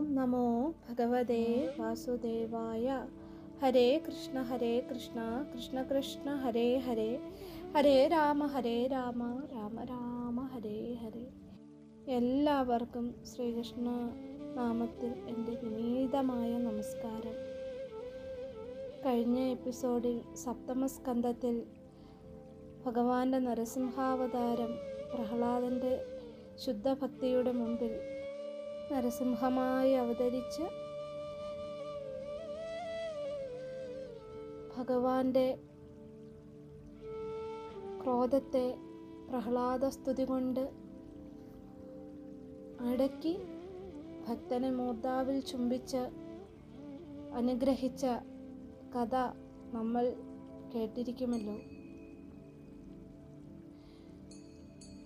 ഓം നമോ ഭഗവതേ വാസുദേവായ. ഹരേ കൃഷ്ണ ഹരേ കൃഷ്ണ കൃഷ്ണ കൃഷ്ണ ഹരേ ഹരേ. ഹരേ രാമ ഹരേ രാമ രാമ രാമ ഹരേ ഹരേ. എല്ലാവർക്കും ശ്രീകൃഷ്ണ നാമത്തിൽ എന്റെ വിനീതമായ നമസ്കാരം. കഴിഞ്ഞ എപ്പിസോഡിൽ സപ്തമസ്കന്ധത്തിൽ ഭഗവാന്റെ നരസിംഹാവതാരം പ്രഹ്ലാദന്റെ ശുദ്ധഭക്തിയുടെ മുമ്പിൽ നരസിംഹമായി അവതരിച്ച് ഭഗവാന്റെ ക്രോധത്തെ പ്രഹ്ലാദസ്തുതി കൊണ്ട് അടക്കി ഭക്തനെ മൂർധാവിൽ ചുംബിച്ച് അനുഗ്രഹിച്ച കഥ നമ്മൾ കേട്ടിരിക്കുമല്ലോ.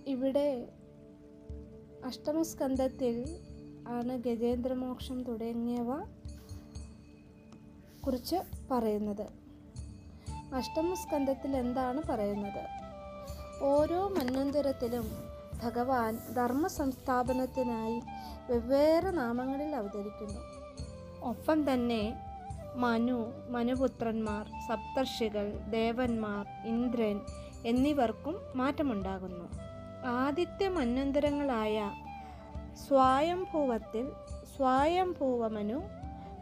ഇവിടെ അഷ്ടമസ്കന്ധത്തിൽ ആണ് ഗജേന്ദ്രമോക്ഷം തുടങ്ങിയവ കുറിച്ച് പറയുന്നത്. അഷ്ടമസ്കന്ധത്തിൽ എന്താണ് പറയുന്നത്? ഓരോ മന്വന്തരത്തിലും ഭഗവാൻ ധർമ്മ സംസ്ഥാപനത്തിനായി വെവ്വേറെ നാമങ്ങളിൽ അവതരിക്കുന്നു. ഒപ്പം തന്നെ മനു മനുപുത്രന്മാർ സപ്തർഷികൾ ദേവന്മാർ ഇന്ദ്രൻ എന്നിവർക്കും മാറ്റമുണ്ടാകുന്നു. ആദിത്യ മന്വന്തരങ്ങളായ സ്വായംഭൂവത്തിൽ സ്വായംഭൂവമനു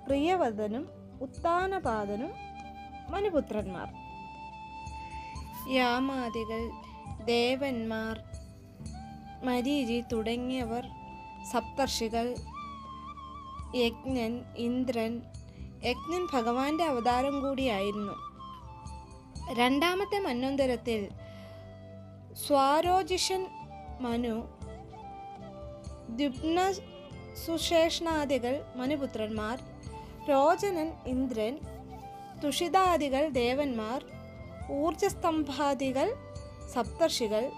പ്രിയവദനും ഉത്താനപാദനും മനുപുത്രന്മാർ. യാമാദികൾ ദേവന്മാർ മരീചി തുടങ്ങിയവർ സപ്തർഷികൾ യജ്ഞൻ ഇന്ദ്രൻ യജ്ഞൻ ഭഗവാന്റെ അവതാരം കൂടിയായിരുന്നു രണ്ടാമത്തെ മന്വന്തരത്തിൽ സ്വാരോജിഷൻ മനു ദ്യുപ്ന സുശേഷണാദികൾ മനുപുത്രന്മാർ രോചനൻ ഇന്ദ്രൻ തുഷിതാദികൾ ദേവന്മാർ ഊർജസ്തംഭാദികൾ സപ്തർഷികൾ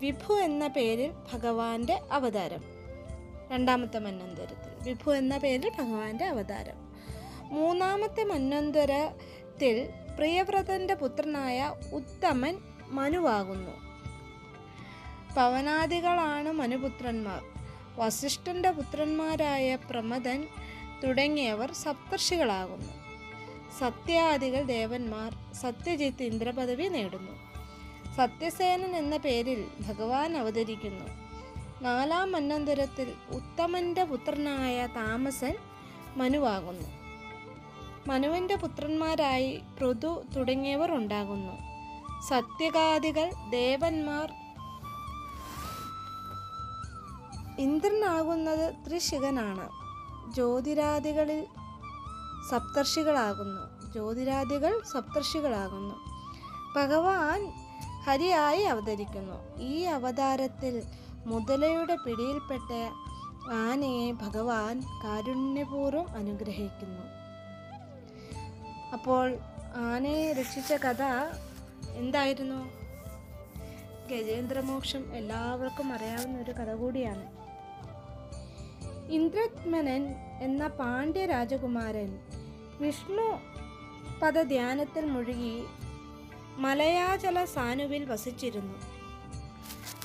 വിഭു എന്ന പേരിൽ ഭഗവാന്റെ അവതാരം. രണ്ടാമത്തെ മന്നന്തരത്തിൽ വിഭു എന്ന പേരിൽ ഭഗവാന്റെ അവതാരം. മൂന്നാമത്തെ മന്നന്തരത്തിൽ പ്രിയവ്രതന്റെ പുത്രനായ ഉത്തമൻ മനുവാകുന്നു. പവനാദികളാണ് മനുപുത്രന്മാർ. വസിഷ്ഠന്റെ പുത്രന്മാരായ പ്രമദൻ തുടങ്ങിയവർ സപ്തർഷികളാകുന്നു. സത്യാദികൾ ദേവന്മാർ സത്യജിത്ത് ഇന്ദ്രപദവി നേടുന്നു. സത്യസേനൻ എന്ന പേരിൽ ഭഗവാൻ അവതരിക്കുന്നു. നാലാം മന്നന്തരത്തിൽ ഉത്തമന്റെ പുത്രനായ താമസൻ മനുവാകുന്നു. മനുവിന്റെ പുത്രന്മാരായി പൃഥു തുടങ്ങിയവർ ഉണ്ടാകുന്നു. സത്യകാദികൾ ദേവന്മാർ ഇന്ദ്രനാകുന്നത് ത്രിശിഖനാണ്. ജ്യോതിരാദികളിൽ സപ്തർഷികളാകുന്നു. ജ്യോതിരാദികൾ സപ്തർഷികളാകുന്നു. ഭഗവാൻ ഹരിയായി അവതരിക്കുന്നു. ഈ അവതാരത്തിൽ മുതലയുടെ പിടിയിൽപ്പെട്ട ആനയെ ഭഗവാൻ കാരുണ്യപൂർവം അനുഗ്രഹിക്കുന്നു. അപ്പോൾ ആനയെ രക്ഷിച്ച കഥ എന്തായിരുന്നു? ഗജേന്ദ്രമോക്ഷം എല്ലാവർക്കും അറിയാവുന്ന ഒരു കഥ കൂടിയാണ്. ഇന്ദ്രത്മനൻ എന്ന പാണ്ഡ്യ രാജകുമാരൻ വിഷ്ണു പദധ്യാനത്തിൽ മുഴുകി മലയാചല സാനുവിൽ വസിച്ചിരുന്നു.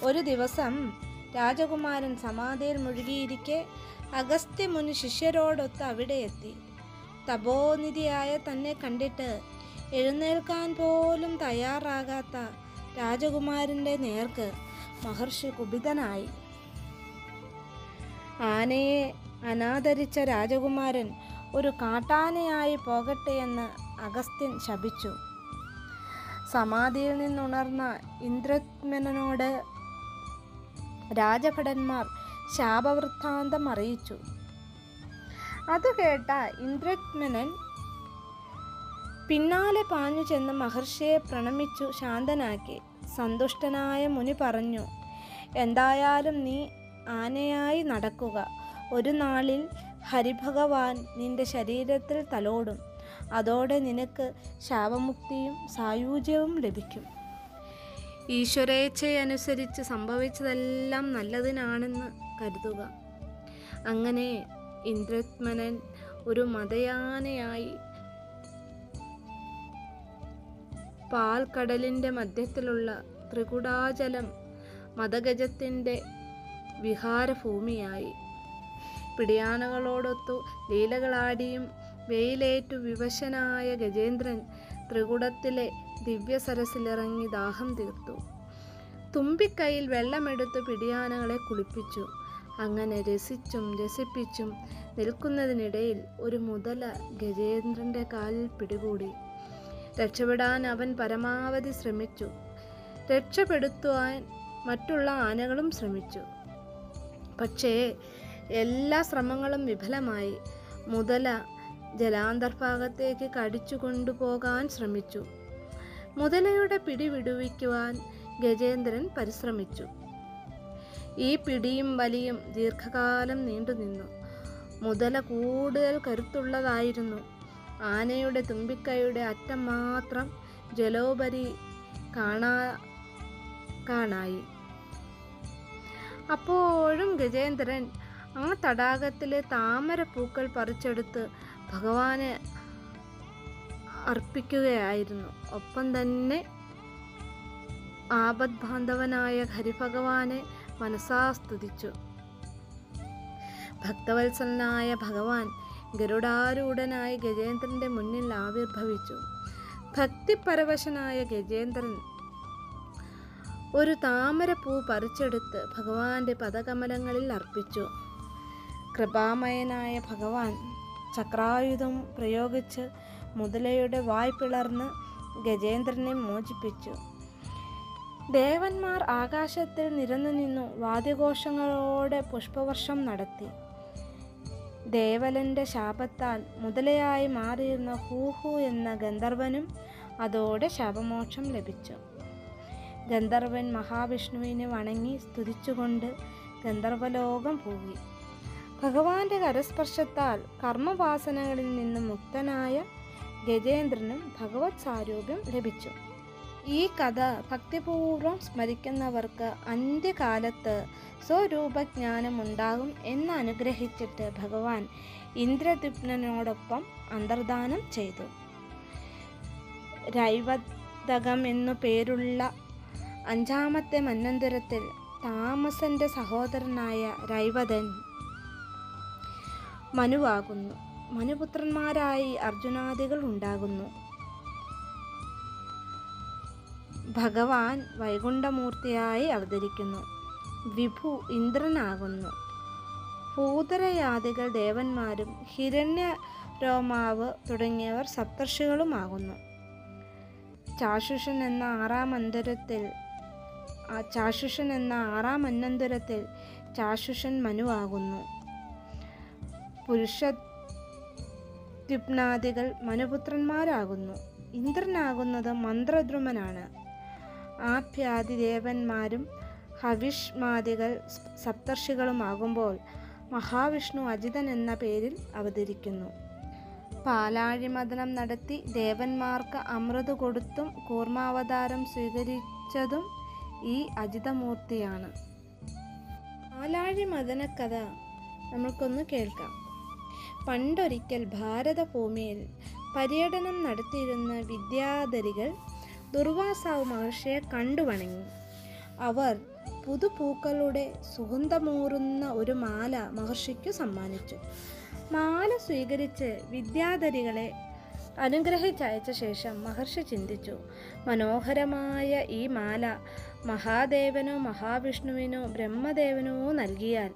ഒരു ദിവസം രാജകുമാരൻ സമാധിയിൽ മുഴുകിയിരിക്കെ അഗസ്ത്യമുനി ശിഷ്യരോടൊത്ത് അവിടെ എത്തി. തപോനിധിയായ തന്നെ കണ്ടിട്ട് എഴുന്നേൽക്കാൻ പോലും തയ്യാറാകാത്ത രാജകുമാരന്റെ നേർക്ക് മഹർഷി കുപിതനായി. ആനയെ അനാദരിച്ച രാജകുമാരൻ ഒരു കാട്ടാനയായി പോകട്ടെ എന്ന് അഗസ്ത്യൻ ശപിച്ചു. സമാധിയിൽ നിന്നുണർന്ന ഇന്ദ്രത്മനോട് രാജഭടന്മാർ ശാപവൃത്താന്തം അറിയിച്ചു. അത് കേട്ട ഇന്ദ്രത്മനൻ പിന്നാലെ പാഞ്ഞു ചെന്ന് മഹർഷിയെ പ്രണമിച്ചു ശാന്തനാക്കി. സന്തുഷ്ടനായ മുനി പറഞ്ഞു എന്തായാലും നീ ആനയായി നടക്കുക. ഒരു നാളിൽ ഹരിഭഗവാൻ നിന്റെ ശരീരത്തിൽ തലോടും. അതോടെ നിനക്ക് ശാപമുക്തിയും സായൂജ്യവും ലഭിക്കും. ഈശ്വരേച്ഛയനുസരിച്ച് സംഭവിച്ചതെല്ലാം നല്ലതിനാണെന്ന് കരുതുക. അങ്ങനെ ഇന്ദ്രത്മനൻ ഒരു മതയാനയായി പാൽക്കടലിന്റെ മധ്യത്തിലുള്ള ത്രികുടാചലം മതഗജത്തിന്റെ വിഹാരഭൂമിയായി. പിടിയാനകളോടൊത്തു ലീലകളാടിയും വെയിലേറ്റു വിവശനായ ഗജേന്ദ്രൻ ത്രികുടത്തിലെ ദിവ്യസരസിലിറങ്ങി ദാഹം തീർത്തു. തുമ്പിക്കൈയിൽ വെള്ളമെടുത്ത് പിടിയാനകളെ കുളിപ്പിച്ചു. അങ്ങനെ രസിച്ചും രസിപ്പിച്ചും നിൽക്കുന്നതിനിടയിൽ ഒരു മുതല ഗജേന്ദ്രന്റെ കാലിൽ പിടികൂടി. രക്ഷപ്പെടാൻ അവൻ പരമാവധി ശ്രമിച്ചു. രക്ഷപ്പെടുത്തുവാൻ മറ്റുള്ള ആനകളും ശ്രമിച്ചു. പക്ഷേ എല്ലാ ശ്രമങ്ങളും വിഫലമായി. മുതല ജലാന്തർഭാഗത്തേക്ക് കടിച്ചു കൊണ്ടുപോകാൻ ശ്രമിച്ചു. മുതലയുടെ പിടി വിടുവിക്കുവാൻ ഗജേന്ദ്രൻ പരിശ്രമിച്ചു. ഈ പിടിയും വലിയും ദീർഘകാലം നീണ്ടുനിന്നു. മുതല കൂടുതൽ കരുത്തുള്ളതായിരുന്നു. ആനയുടെ തുമ്പിക്കൈയുടെ അറ്റം മാത്രം ജലോപരി കാണാ കാണായി. അപ്പോഴും ഗജേന്ദ്രൻ ആ തടാകത്തിലെ താമരപ്പൂക്കൾ പറിച്ചെടുത്ത് ഭഗവാനെ അർപ്പിക്കുകയായിരുന്നു. ഒപ്പം തന്നെ ആപത് ആപദ്ബാന്ധവനായ ഹരിഭഗവാനെ മനസാ സ്തുതിച്ചു ഭക്തവത്സലനായ ഭഗവാൻ ഗരുഡാരൂഢനായി ഗജേന്ദ്രന്റെ മുന്നിൽ ആവിർഭവിച്ചു. ഭക്തിപരവശനായ ഗജേന്ദ്രൻ ഒരു താമരപ്പൂ പറിച്ചെടുത്ത് ഭഗവാന്റെ പദകമലങ്ങളിൽ അർപ്പിച്ചു. കൃപാമയനായ ഭഗവാൻ ചക്രായുധം പ്രയോഗിച്ച് മുതലയുടെ വായ് പിളർന്ന് ഗജേന്ദ്രനെ മോചിപ്പിച്ചു. ദേവന്മാർ ആകാശത്തിൽ നിരന്നു നിന്നു വാദ്യഘോഷങ്ങളോടെ പുഷ്പവർഷം നടത്തി. ദേവലന്റെ ശാപത്താൽ മുതലയായി മാറിയിരുന്ന ഹൂഹു എന്ന ഗന്ധർവനും അതോടെ ശാപമോക്ഷം ലഭിച്ചു. ഗന്ധർവൻ മഹാവിഷ്ണുവിനെ വണങ്ങി സ്തുതിച്ചുകൊണ്ട് ഗന്ധർവലോകം പോയി ഭഗവാന്റെ കരസ്പർശത്താൽ കർമ്മവാസനകളിൽ നിന്നും മുക്തനായ ഗജേന്ദ്രനും ഭഗവത് സാരൂപ്യം ലഭിച്ചു. ഈ കഥ ഭക്തിപൂർവം സ്മരിക്കുന്നവർക്ക് അന്ത്യകാലത്ത് സ്വരൂപജ്ഞാനം ഉണ്ടാകും എന്ന് അനുഗ്രഹിച്ചിട്ട് ഭഗവാൻ ഇന്ദ്രദ്യുപ്നോടൊപ്പം അന്തർദാനം ചെയ്തു. രൈവതകം എന്നു പേരുള്ള അഞ്ചാമത്തെ മന്നന്തരത്തിൽ താമസന്റെ സഹോദരനായ രൈവതൻ മനുവാകുന്നു. മനുപുത്രന്മാരായി അർജുനാദികൾ ഉണ്ടാകുന്നു. ഭഗവാൻ വൈകുണ്ഠമൂർത്തിയായി അവതരിക്കുന്നു. വിഭു ഇന്ദ്രനാകുന്നു. ഭൂതരയാദികൾ ദേവന്മാരും ഹിരണ്യ രോമാവ് തുടങ്ങിയവർ സപ്തർഷികളുമാകുന്നു. ചാഷുഷൻ എന്ന ആറാം അന്തരത്തിൽ ആ ചാഷുഷൻ എന്ന ആറാം അന്നന്തരത്തിൽ ചാഷുഷൻ മനുവാകുന്നു. പുരുഷദ്യുപ്നാദികൾ മനുപുത്രന്മാരാകുന്നു. ഇന്ദ്രനാകുന്നത് മന്ത്രദ്രുമനാണ്. ആഭ്യാദി ദേവന്മാരും ഹവിഷ്മാദികൾ സപ്തർഷികളുമാകുമ്പോൾ മഹാവിഷ്ണു അജിതൻ എന്ന പേരിൽ അവതരിക്കുന്നു. പാലാഴിമതനം നടത്തി ദേവന്മാർക്ക് അമൃത് കൊടുത്തും കൂർമാവതാരം സ്വീകരിച്ചതും ഈ അജിതമൂർത്തിയാണ്. കഥ നമ്മൾക്കൊന്ന് കേൾക്കാം. പണ്ടൊരിക്കൽ ഭാരതഭൂമിയിൽ പര്യടനം നടത്തിയിരുന്ന വിദ്യാധരികൾ ദുർവാസാവ് മഹർഷിയെ കണ്ടുവണങ്ങി അവർ പുതുപൂക്കളുടെ സുഗന്ധമൂറുന്ന ഒരു മാല മഹർഷിക്കു സമ്മാനിച്ചു. മാല സ്വീകരിച്ച് വിദ്യാധരികളെ അനുഗ്രഹിച്ചയച്ച ശേഷം മഹർഷി ചിന്തിച്ചു മനോഹരമായ ഈ മാല മഹാദേവനോ മഹാവിഷ്ണുവിനോ ബ്രഹ്മദേവനോ നൽകിയാൽ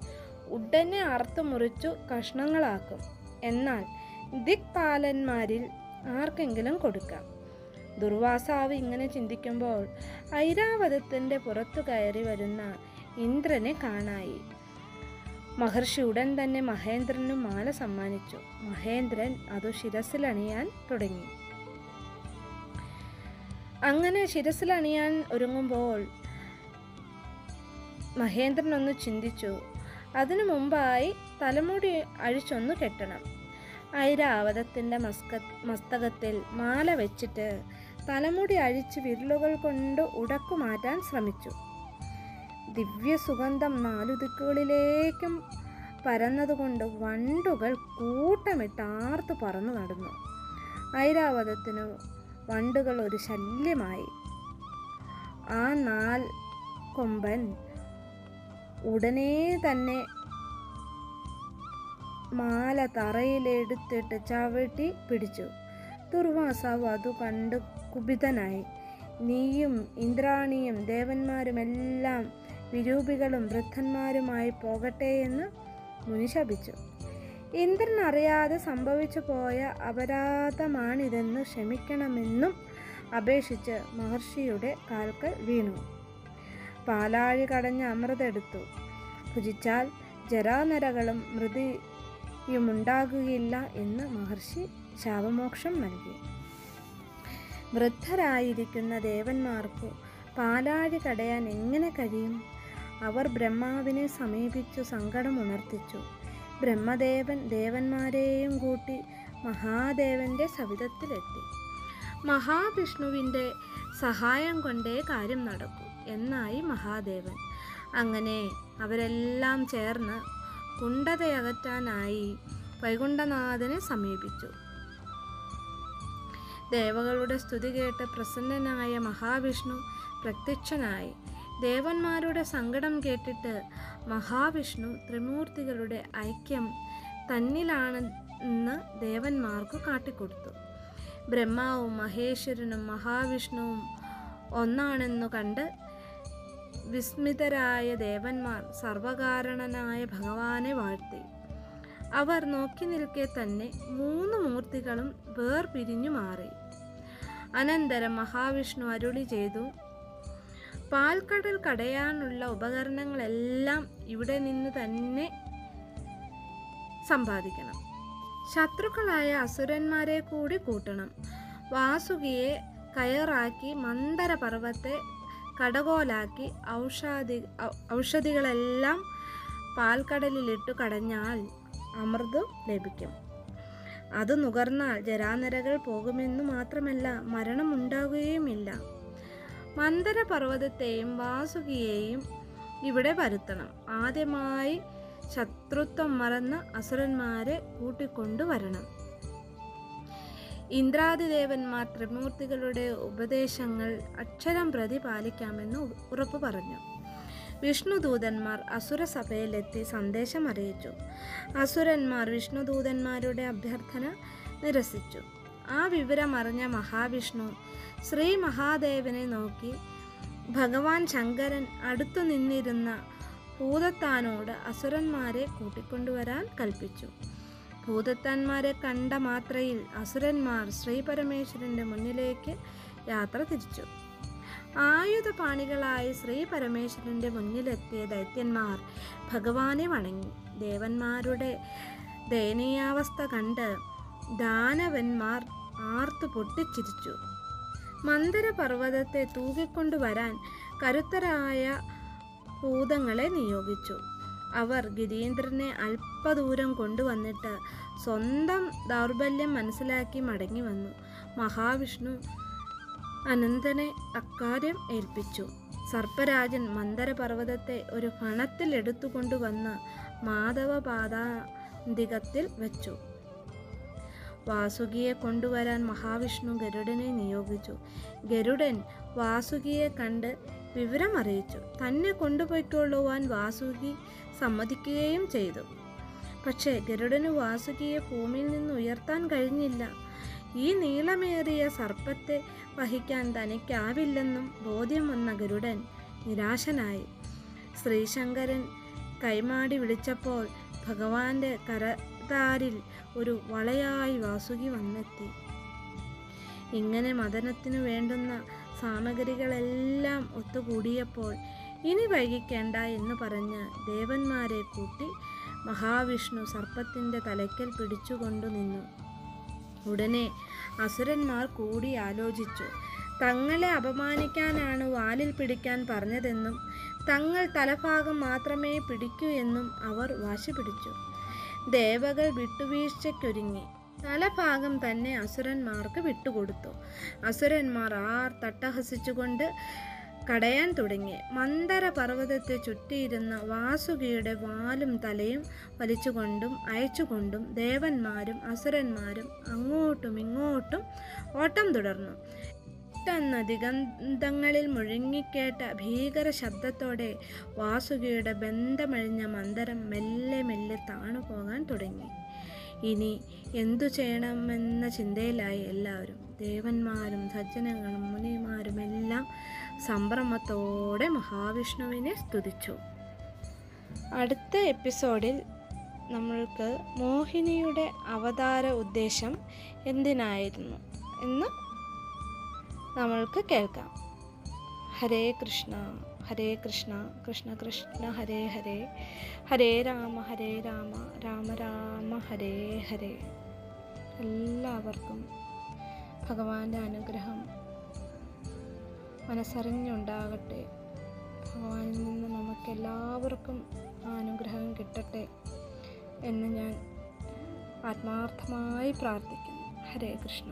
ഉടനെ അറുത്തു മുറിച്ചു കഷ്ണങ്ങളാക്കും. എന്നാൽ ദിക്പാലന്മാരിൽ ആർക്കെങ്കിലും കൊടുക്കാം. ദുർവാസാവ് ഇങ്ങനെ ചിന്തിക്കുമ്പോൾ ഐരാവതത്തിന്റെ പുറത്തു കയറി വരുന്ന ഇന്ദ്രനെ കാണായി. മഹർഷി ഉടൻ തന്നെ മഹേന്ദ്രനും മാല സമ്മാനിച്ചു. മഹേന്ദ്രൻ അത് ശിരസിലണിയാൻ തുടങ്ങി. അങ്ങനെ ശിരസിലണിയാൻ ഒരുങ്ങുമ്പോൾ മഹേന്ദ്രൻ ഒന്ന് ചിന്തിച്ചു അതിനു മുമ്പായി തലമുടി അഴിച്ചൊന്ന് കെട്ടണം. ഐരാവതത്തിന്റെ മസ്ക മസ്തകത്തിൽ മാല വെച്ചിട്ട് തലമുടി അഴിച്ച് വിരലുകൾ കൊണ്ട് ഉടക്കു മാറ്റാൻ ശ്രമിച്ചു. ദിവ്യ സുഗന്ധം നാലു ദിക്കുകളിലേക്കും പരന്നതുകൊണ്ട് വണ്ടുകൾ കൂട്ടമിട്ട് ആർത്തു പറന്നു നടന്നു. ഐരാവതത്തിനു വണ്ടുകൾ ഒരു ശല്യമായി. ആ നാൽ കൊമ്പൻ ഉടനെ തന്നെ മാല തറയിലെടുത്തിട്ട് ചവിട്ടി പിടിച്ചു. ദുർവാസാവ് അത് കണ്ട് കുപിതനായി. നീയും ഇന്ദ്രാണിയും ദേവന്മാരുമെല്ലാം വിരൂപികളും വൃദ്ധന്മാരുമായി പോകട്ടെ എന്ന് മുനി ശപിച്ചു ഇന്ദ്രൻ അറിയാതെ സംഭവിച്ചു പോയ അപരാധമാണിതെന്ന് ക്ഷമിക്കണമെന്നും അപേക്ഷിച്ച് മഹർഷിയുടെ കാൽക്കൽ വീണു. പാലാഴി കടഞ്ഞ അമൃതെടുത്തു. ഭുജിച്ചാൽ ജരാനരകളും മൃതിയുമുണ്ടാകുകയില്ല എന്ന് മഹർഷി ശാപമോക്ഷം നൽകി. വൃദ്ധരായിരിക്കുന്ന ദേവന്മാർക്കു പാലാഴി കടയാൻ എങ്ങനെ കഴിയും? അവർ ബ്രഹ്മാവിനെ സമീപിച്ചു സങ്കടം ഉണർത്തിച്ചു. ബ്രഹ്മദേവൻ ദേവന്മാരെയും കൂട്ടി മഹാദേവന്റെ സവിധത്തിലെത്തി. മഹാവിഷ്ണുവിന്റെ സഹായം കൊണ്ടേ കാര്യം നടക്കൂ എന്നായി മഹാദേവൻ. അങ്ങനെ അവരെല്ലാം ചേർന്ന് കുണ്ടതയകറ്റാനായി വൈകുണ്ഠനാഥനെ സമീപിച്ചു. ദേവകളുടെ സ്തുതി കേട്ട് പ്രസന്നനായ മഹാവിഷ്ണു പ്രത്യക്ഷനായി. ദേവന്മാരുടെ സങ്കടം കേട്ടിട്ട് മഹാവിഷ്ണു ത്രിമൂർത്തികളുടെ ഐക്യം തന്നിലാണെന്ന് ദേവന്മാർക്ക് കാട്ടിക്കൊടുത്തു. ബ്രഹ്മാവും മഹേശ്വരനും മഹാവിഷ്ണുവും ഒന്നാണെന്നു കണ്ട് വിസ്മിതരായ ദേവന്മാർ സർവകാരണനായ ഭഗവാനെ വാഴ്ത്തി. അവർ നോക്കി നിൽക്കെ തന്നെ മൂന്ന് മൂർത്തികളും വേർപിരിഞ്ഞു മാറി. അനന്തരം മഹാവിഷ്ണു അരുളി ചെയ്തു. പാൽക്കടൽ കടയാനുള്ള ഉപകരണങ്ങളെല്ലാം ഇവിടെ നിന്ന് തന്നെ സമ്പാദിക്കണം. ശത്രുക്കളായ അസുരന്മാരെ കൂടി കൂട്ടണം. വാസുകിയെ കയറാക്കി മന്ദര പർവത്തെ കടകോലാക്കി ഔഷധി ഔഷധികളെല്ലാം പാൽക്കടലിലിട്ടു കടഞ്ഞാൽ അമൃതം ലഭിക്കും. അത് നുകർന്നാൽ ജരാനരകൾ പോകുമെന്നു മാത്രമല്ല മരണമുണ്ടാകുകയുമില്ല. മന്ദര പർവതത്തെയും വാസുകിയെയും ഇവിടെ വരുത്തണം. ആദ്യമായി ശത്രുത്വം മറന്ന് അസുരന്മാരെ കൂട്ടിക്കൊണ്ടുവരണം ഇന്ദ്രാദിദേവന്മാർ ത്രിമൂർത്തികളുടെ ഉപദേശങ്ങൾ അക്ഷരം പ്രതി പാലിക്കാമെന്ന് ഉറപ്പു പറഞ്ഞു. വിഷ്ണുദൂതന്മാർ അസുരസഭയിലെത്തി സന്ദേശം അറിയിച്ചു അസുരന്മാർ വിഷ്ണുദൂതന്മാരുടെ അഭ്യർത്ഥന നിരസിച്ചു. ആ വിവരമറിഞ്ഞ മഹാവിഷ്ണു ശ്രീ മഹാദേവനെ നോക്കി ഭഗവാൻ ശങ്കരൻ അടുത്തു നിന്നിരുന്ന ഭൂതത്താനോട് അസുരന്മാരെ കൂട്ടിക്കൊണ്ടുവരാൻ കൽപ്പിച്ചു. ഭൂതത്താന്മാരെ കണ്ട മാത്രയിൽ അസുരന്മാർ ശ്രീ പരമേശ്വരന്റെ മുന്നിലേക്ക് യാത്ര തിരിച്ചു. ആയുധപാണികളായി ശ്രീ പരമേശ്വരന്റെ മുന്നിലെത്തിയ ദൈത്യന്മാർ ഭഗവാനെ വണങ്ങി. ദേവന്മാരുടെ ദയനീയാവസ്ഥ കണ്ട് ദാനവന്മാർ ആർത്തു പൊട്ടിച്ചിരിച്ചു. മന്ദരപർവതത്തെ തൂകിക്കൊണ്ടുവരാൻ കരുത്തരായ ഭൂതങ്ങളെ നിയോഗിച്ചു. അവർ ഗിരീന്ദ്രനെ അല്പദൂരം കൊണ്ടുവന്നിട്ട് സ്വന്തം ദൗർബല്യം മനസ്സിലാക്കി മടങ്ങി വന്നു. മഹാവിഷ്ണു അനന്തനെ അക്കാര്യം ഏൽപ്പിച്ചു. സർപ്പരാജൻ മന്ദരപർവതത്തെ ഒരു ഫണത്തിൽ എടുത്തുകൊണ്ടുവന്ന് മാധവപാദാന്തികത്തിൽ വെച്ചു. വാസുകിയെ കൊണ്ടുവരാൻ മഹാവിഷ്ണു ഗരുഡനെ നിയോഗിച്ചു. ഗരുഡൻ വാസുകിയെ കണ്ട് വിവരം അറിയിച്ചു. തന്നെ കൊണ്ടുപോയിക്കൊള്ളുവാൻ വാസുകി സമ്മതിക്കുകയും ചെയ്തു. പക്ഷേ ഗരുഡന് വാസുകിയെ ഭൂമിയിൽ നിന്ന് ഉയർത്താൻ കഴിഞ്ഞില്ല. ഈ നീളമേറിയ സർപ്പത്തെ വഹിക്കാൻ തനിക്കാവില്ലെന്നും ബോധ്യം വന്ന ഗരുഡൻ നിരാശനായി. ശ്രീശങ്കരൻ കൈമാടി വിളിച്ചപ്പോൾ ഭഗവാന്റെ കരതാരിൽ ഒരു വളയായി വാസുകി വന്നെത്തി. ഇങ്ങനെ മദനത്തിനു വേണ്ടുന്ന സാമഗ്രികളെല്ലാം ഒത്തുകൂടിയപ്പോൾ ഇനി വൈകിക്കേണ്ട എന്ന് പറഞ്ഞ് ദേവന്മാരെ കൂട്ടി മഹാവിഷ്ണു സർപ്പത്തിന്റെ തലയ്ക്കൽ പിടിച്ചുകൊണ്ടു നിന്നു. ഉടനെ അസുരന്മാർ കൂടി ആലോചിച്ചു. തങ്ങളെ അപമാനിക്കാനാണ് വാലിൽ പിടിക്കാൻ പറഞ്ഞതെന്നും തങ്ങൾ തലഭാഗം മാത്രമേ പിടിക്കൂ എന്നും അവർ വാശി പിടിച്ചു. ദേവകൾ വിട്ടുവീഴ്ചയ്ക്കൊരുങ്ങി. തലഭാഗം തന്നെ അസുരന്മാർക്ക് വിട്ടുകൊടുത്തു. അസുരന്മാർ ആർ തട്ടഹസിച്ചുകൊണ്ട് കടയാൻ തുടങ്ങി. മന്ദര പർവതത്തെ ചുറ്റിയിരുന്ന വാസുകിയുടെ വാലും തലയും വലിച്ചുകൊണ്ടും അയച്ചുകൊണ്ടും ദേവന്മാരും അസുരന്മാരും അങ്ങോട്ടും ഇങ്ങോട്ടും ഓട്ടം തുടർന്നു. പെട്ടെന്ന് ദിഗന്ധങ്ങളിൽ മുഴങ്ങിക്കേട്ട ഭീകര ശബ്ദത്തോടെ വാസുകിയുടെ ബന്ധമഴിഞ്ഞ മന്ദരം മെല്ലെ മെല്ലെ താണുപോകാൻ തുടങ്ങി. ഇനി എന്തു ചെയ്യണമെന്ന ചിന്തയിലായി എല്ലാവരും. ദേവന്മാരും സജ്ജനങ്ങളും മുനിമാരും എല്ലാം സംഭ്രമത്തോടെ മഹാവിഷ്ണുവിനെ സ്തുതിച്ചു. അടുത്ത എപ്പിസോഡിൽ നമ്മൾക്ക് മോഹിനിയുടെ അവതാര ഉദ്ദേശം എന്തിനായിരുന്നു എന്ന് നമ്മൾക്ക് കേൾക്കാം. ഹരേ കൃഷ്ണ ഹരേ കൃഷ്ണ കൃഷ്ണ കൃഷ്ണ ഹരേ ഹരേ ഹരേ രാമ ഹരേ രാമ രാമ രാമ ഹരേ ഹരേ. എല്ലാവർക്കും ഭഗവാന്റെ അനുഗ്രഹം. മനസ്സറിഞ്ഞുണ്ടാകട്ടെ. ഭഗവാനിൽ നിന്ന് നമുക്ക് എല്ലാവർക്കും അനുഗ്രഹം കിട്ടട്ടെ എന്ന് ഞാൻ ആത്മാർത്ഥമായി പ്രാർത്ഥിക്കുന്നു. ഹരേ കൃഷ്ണ.